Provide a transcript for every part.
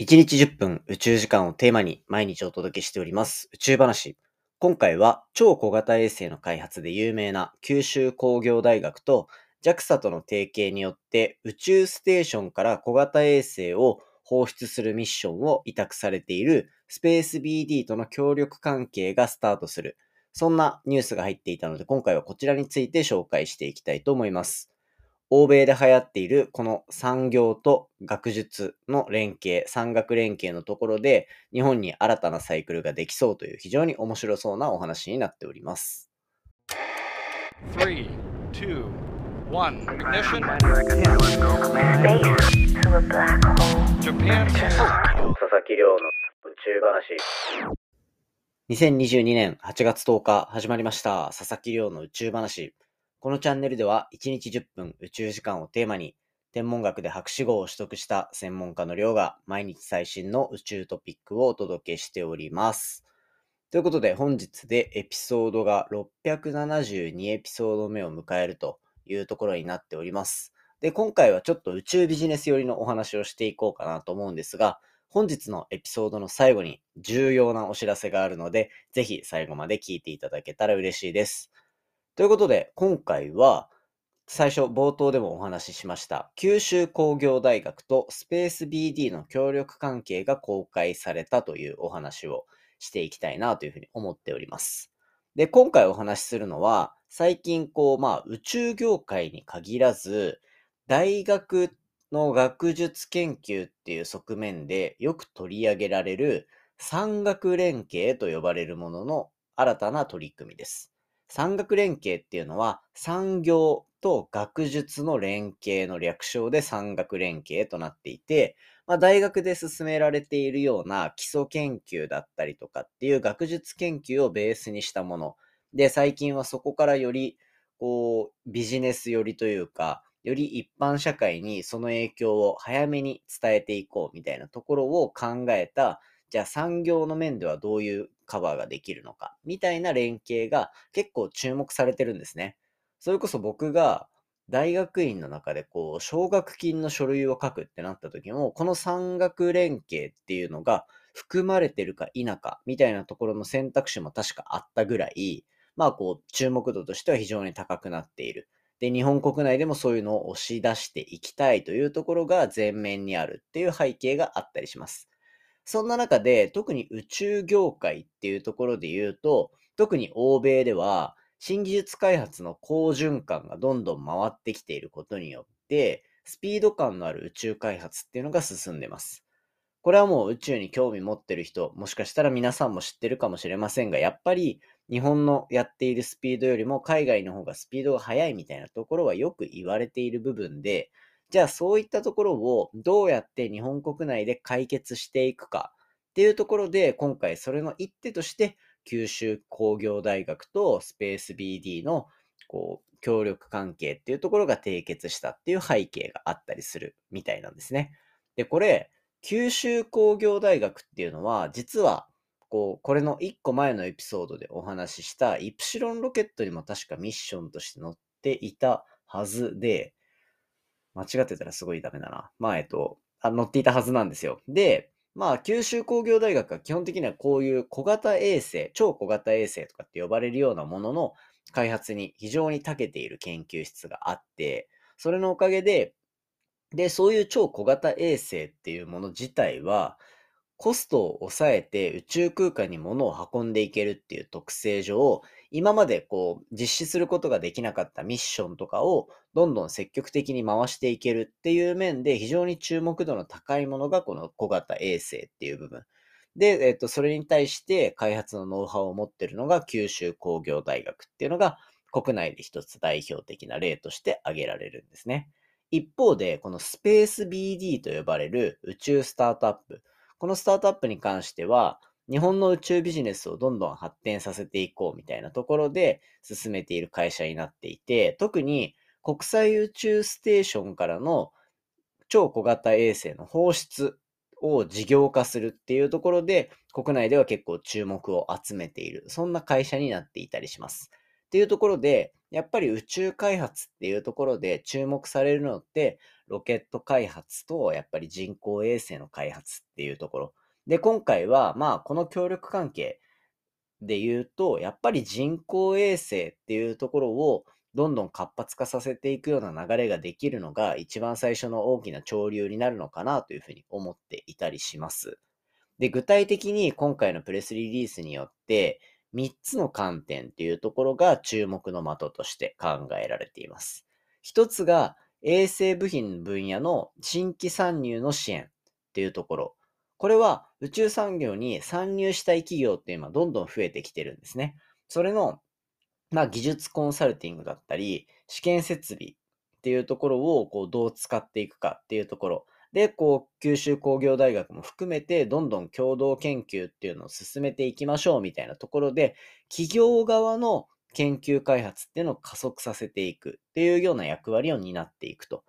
1日10分宇宙時間をテーマに毎日お届けしております宇宙話。今回は超小型衛星の開発で有名な九州工業大学と JAXA との提携によって宇宙ステーションから小型衛星を放出するミッションを委託されているスペース BD との協力関係がスタートする。そんなニュースが入っていたので今回はこちらについて紹介していきたいと思います。欧米で流行っているこの産業と学術の連携、産学連携のところで日本に新たなサイクルができそうという非常に面白そうなお話になっております。3, 2, 1, ignition. Japan. 佐々木亮の宇宙話。2022年8月10日始まりました佐々木亮の宇宙話。このチャンネルでは1日10分宇宙時間をテーマに天文学で博士号を取得した専門家の寮が毎日最新の宇宙トピックをお届けしております。ということで本日でエピソードが672エピソード目を迎えるというところになっております。で、今回はちょっと宇宙ビジネス寄りのお話をしていこうかなと思うんですが、本日のエピソードの最後に重要なお知らせがあるので、ぜひ最後まで聞いていただけたら嬉しいです。ということで、今回は、最初冒頭でもお話ししました、九州工業大学とスペース BD の協力関係が公開されたというお話をしていきたいなというふうに思っております。で、今回お話しするのは、最近こう、まあ、宇宙業界に限らず、大学の学術研究っていう側面でよく取り上げられる産学連携と呼ばれるものの新たな取り組みです。産学連携っていうのは産業と学術の連携の略称で産学連携となっていて、まあ、大学で進められているような基礎研究だったりとかっていう学術研究をベースにしたもの。で、最近はそこからより、こう、ビジネス寄りというか、より一般社会にその影響を早めに伝えていこうみたいなところを考えた、じゃあ産業の面ではどういうカバーができるのか、みたいな連携が結構注目されてるんですね。それこそ僕が大学院の中でこう、奨学金の書類を書くってなった時も、この産学連携っていうのが含まれてるか否か、みたいなところの選択肢も確かあったぐらい、まあこう、注目度としては非常に高くなっている。で、日本国内でもそういうのを押し出していきたいというところが前面にあるっていう背景があったりします。そんな中で、特に宇宙業界っていうところで言うと、特に欧米では、新技術開発の好循環がどんどん回ってきていることによって、スピード感のある宇宙開発っていうのが進んでます。これはもう宇宙に興味持ってる人、もしかしたら皆さんも知ってるかもしれませんが、やっぱり日本のやっているスピードよりも海外の方がスピードが速いみたいなところはよく言われている部分で、じゃあそういったところをどうやって日本国内で解決していくかっていうところで、今回それの一手として、九州工業大学とスペース BD のこう協力関係っていうところが締結したっていう背景があったりするみたいなんですね。で、これ、九州工業大学っていうのは、実は、こう、これの1個前のエピソードでお話ししたイプシロンロケットにも確かミッションとして載っていたはずで、間違ってたらすごいダメだな。まあ、えっと、あ乗っていたはずなんですよ。で、まあ、九州工業大学は基本的にはこういう小型衛星、超小型衛星とかって呼ばれるようなものの開発に非常に長けている研究室があって、それのおかげで、で、そういう超小型衛星っていうもの自体は、コストを抑えて宇宙空間に物を運んでいけるっていう特性上、今までこう実施することができなかったミッションとかをどんどん積極的に回していけるっていう面で非常に注目度の高いものがこの小型衛星っていう部分。で、えっと、それに対して開発のノウハウを持ってるのが九州工業大学っていうのが国内で一つ代表的な例として挙げられるんですね。一方で、このスペース BD と呼ばれる宇宙スタートアップ。このスタートアップに関しては、日本の宇宙ビジネスをどんどん発展させていこうみたいなところで進めている会社になっていて、特に国際宇宙ステーションからの超小型衛星の放出を事業化するっていうところで、国内では結構注目を集めている、そんな会社になっていたりします。っていうところで、やっぱり宇宙開発っていうところで注目されるのって、ロケット開発と、やっぱり人工衛星の開発っていうところ。で、今回は、まあ、この協力関係で言うと、やっぱり人工衛星っていうところを、どんどん活発化させていくような流れができるのが一番最初の大きな潮流になるのかなというふうに思っていたりします。で、具体的に今回のプレスリリースによって、3つの観点っていうところが注目の的として考えられています。1つが衛星部品分野の新規参入の支援っていうところ。これは宇宙産業に参入したい企業って今どんどん増えてきてるんですね。それのまあ、技術コンサルティングだったり、試験設備っていうところをこうどう使っていくかっていうところで、こう、九州工業大学も含めて、どんどん共同研究っていうのを進めていきましょうみたいなところで、企業側の研究開発っていうのを加速させていくっていうような役割を担っていくと。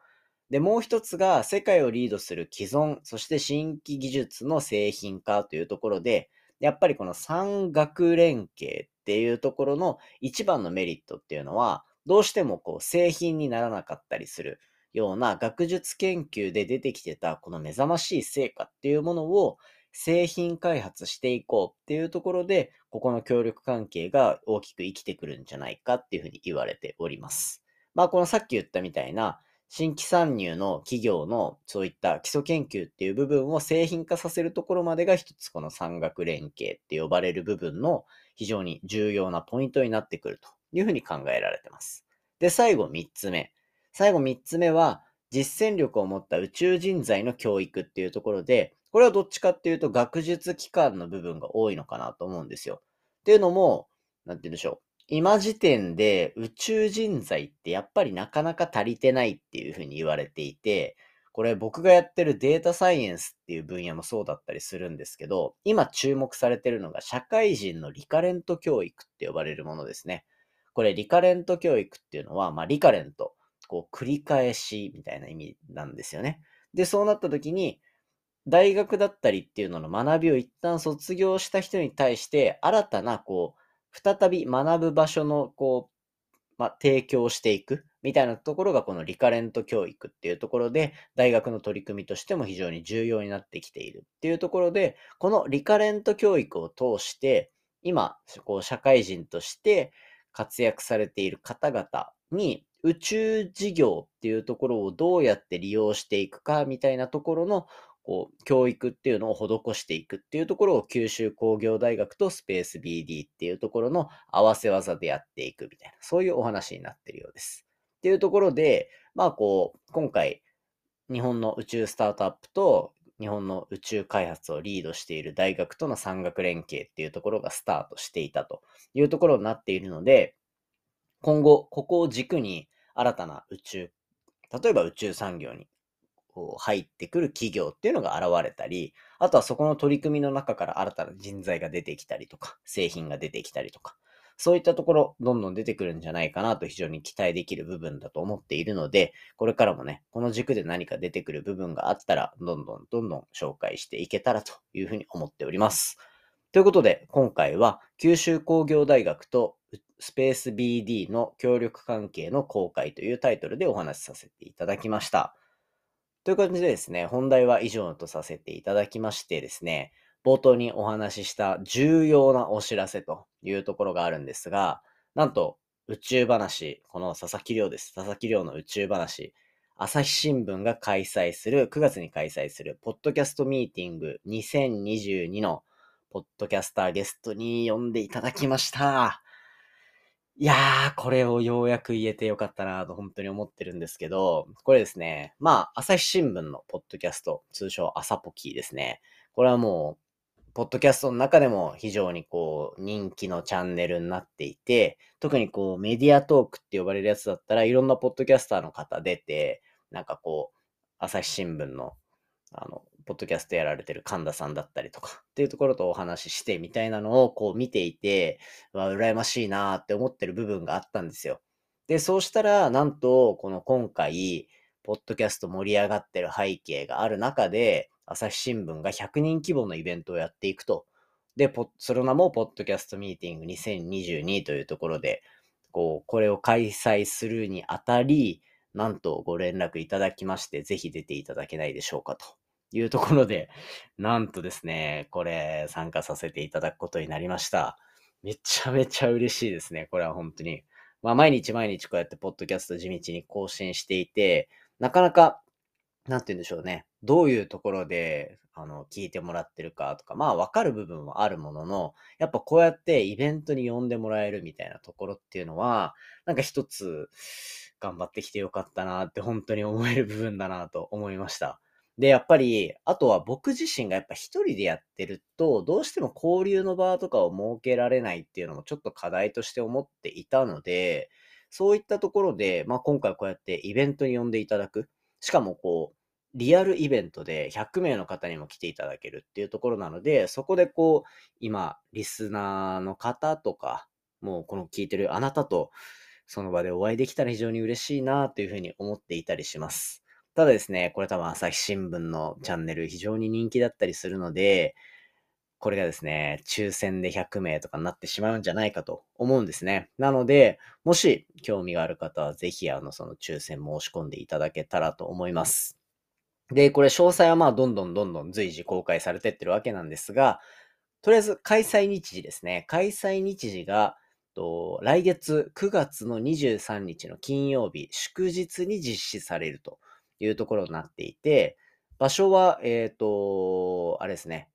で、もう一つが世界をリードする既存、そして新規技術の製品化というところで、やっぱりこの産学連携っていうところの一番のメリットっていうのは、どうしてもこう製品にならなかったりするような学術研究で出てきてたこの目覚ましい成果っていうものを製品開発していこうっていうところで、ここの協力関係が大きく生きてくるんじゃないかっていうふうに言われております。まあこのさっき言ったみたいな新規参入の企業のそういった基礎研究っていう部分を製品化させるところまでが一つこの産学連携って呼ばれる部分の非常に重要なポイントになってくるというふうに考えられてます。で、最後3つ目。最後3つ目は実践力を持った宇宙人材の教育っていうところで、これはどっちかっていうと学術機関の部分が多いのかなと思うんですよ。っていうのも、なんて言うんでしょう。今時点で宇宙人材ってやっぱりなかなか足りてないっていうふうに言われていて、これ僕がやってるデータサイエンスっていう分野もそうだったりするんですけど、今注目されてるのが社会人のリカレント教育って呼ばれるものですね。これリカレント教育っていうのは、まあリカレント、こう繰り返しみたいな意味なんですよね。で、そうなった時に、大学だったりっていうのの学びを一旦卒業した人に対して、新たなこう再び学ぶ場所の、こう、まあ、提供していくみたいなところがこのリカレント教育っていうところで大学の取り組みとしても非常に重要になってきているっていうところでこのリカレント教育を通して今こう社会人として活躍されている方々に宇宙事業っていうところをどうやって利用していくかみたいなところのこう、教育っていうのを施していくっていうところを九州工業大学とスペース BD っていうところの合わせ技でやっていくみたいな、そういうお話になってるようです。っていうところで、まあこう、今回、日本の宇宙スタートアップと日本の宇宙開発をリードしている大学との産学連携っていうところがスタートしていたというところになっているので、今後、ここを軸に新たな宇宙、例えば宇宙産業に入ってくる企業っていうのが現れたり、あとはそこの取り組みの中から新たな人材が出てきたりとか、製品が出てきたりとか、そういったところ、どんどん出てくるんじゃないかなと非常に期待できる部分だと思っているので、これからもね、この軸で何か出てくる部分があったら、どんどんどんどん紹介していけたらというふうに思っております。ということで、今回は九州工業大学とスペース BD の協力関係の公開というタイトルでお話しさせていただきました。という感じでですね、本題は以上とさせていただきましてですね、冒頭にお話しした重要なお知らせというところがあるんですが、なんと宇宙話、この佐々木亮です。佐々木亮の宇宙話、朝日新聞が開催する、9月に開催する、ポッドキャストミーティング2022のポッドキャスターゲストに呼んでいただきました。いやー、これをようやく言えてよかったなと本当に思ってるんですけど、これですね、まあ、朝日新聞のポッドキャスト、通称朝ポキーですね。これはもう、ポッドキャストの中でも非常にこう、人気のチャンネルになっていて、特にこう、メディアトークって呼ばれるやつだったらいろんなポッドキャスターの方出て、なんかこう、朝日新聞の、あの、ポッドキャストやられてる神田さんだったりとか っていうところとお話ししてみたいなのをこう見ていて、わ、羨ましいなって思ってる部分があったんですよ。で、そうしたら、なんと、この今回、ポッドキャスト盛り上がってる背景がある中で、朝日新聞が100人規模のイベントをやっていくと。で、その名も、ポッドキャストミーティング2022というところで、こう、これを開催するにあたり、なんとご連絡いただきまして、ぜひ出ていただけないでしょうかというところで、なんとですね、これ参加させていただくことになりました。めちゃめちゃ嬉しいですね。これは本当に。まあ毎日毎日こうやってポッドキャスト地道に更新していて、なかなか、なんて言うんでしょうね。どういうところで、あの、聞いてもらってるかとか、まあわかる部分はあるものの、やっぱこうやってイベントに呼んでもらえるみたいなところっていうのは、なんか一つ頑張ってきてよかったなって本当に思える部分だなと思いました。で、やっぱり、あとは僕自身がやっぱ一人でやってると、どうしても交流の場とかを設けられないっていうのもちょっと課題として思っていたので、そういったところで、まあ今回こうやってイベントに呼んでいただく。しかもこう、リアルイベントで100名の方にも来ていただけるっていうところなので、そこでこう、今、リスナーの方とか、もうこの聞いてるあなたと、その場でお会いできたら非常に嬉しいなというふうに思っていたりします。ただですね、これ多分朝日新聞のチャンネル非常に人気だったりするので、これがですね、抽選で100名とかになってしまうんじゃないかと思うんですね。なので、もし興味がある方はぜひあのその抽選申し込んでいただけたらと思います。で、これ詳細はまあどんどんどんどん随時公開されてってるわけなんですが、とりあえず開催日時ですね。開催日時が、と来月9月の23日の金曜日、祝日に実施されるというところになっていて、場所は、えっ、ー、と、あれですね。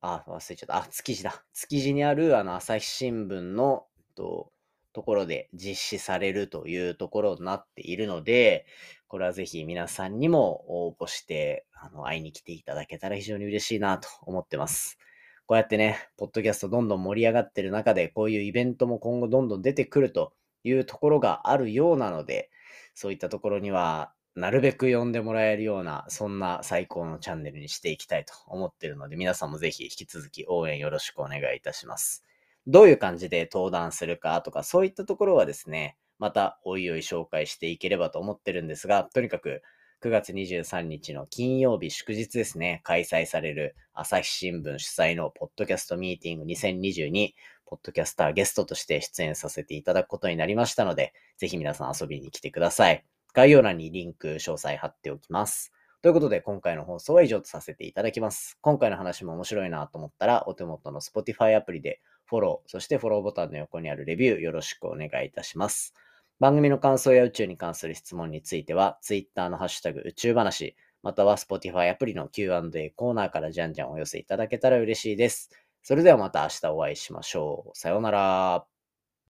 あ、忘れちゃった。あ、築地だ。築地にある、あの、朝日新聞の、と、ところで実施されるというところになっているので、これはぜひ皆さんにも応募して、あの、会いに来ていただけたら非常に嬉しいなと思ってます。こうやってね、ポッドキャストどんどん盛り上がってる中で、こういうイベントも今後どんどん出てくるというところがあるようなので、そういったところには、なるべく呼んでもらえるような、そんな最高のチャンネルにしていきたいと思ってるので、皆さんもぜひ引き続き応援よろしくお願いいたします。どういう感じで登壇するかとか、そういったところはですね、またおいおい紹介していければと思ってるんですが、とにかく9月23日の金曜日祝日ですね、開催される朝日新聞主催のポッドキャストミーティング2022、ポッドキャスターゲストとして出演させていただくことになりましたので、ぜひ皆さん遊びに来てください。概要欄にリンク詳細貼っておきます。ということで、今回の放送は以上とさせていただきます。今回の話も面白いなと思ったら、お手元の Spotify アプリでフォロー、そしてフォローボタンの横にあるレビューよろしくお願いいたします。番組の感想や宇宙に関する質問については、Twitter のハッシュタグ宇宙話、または Spotify アプリの Q&A コーナーからじゃんじゃんお寄せいただけたら嬉しいです。それではまた明日お会いしましょう。さようなら。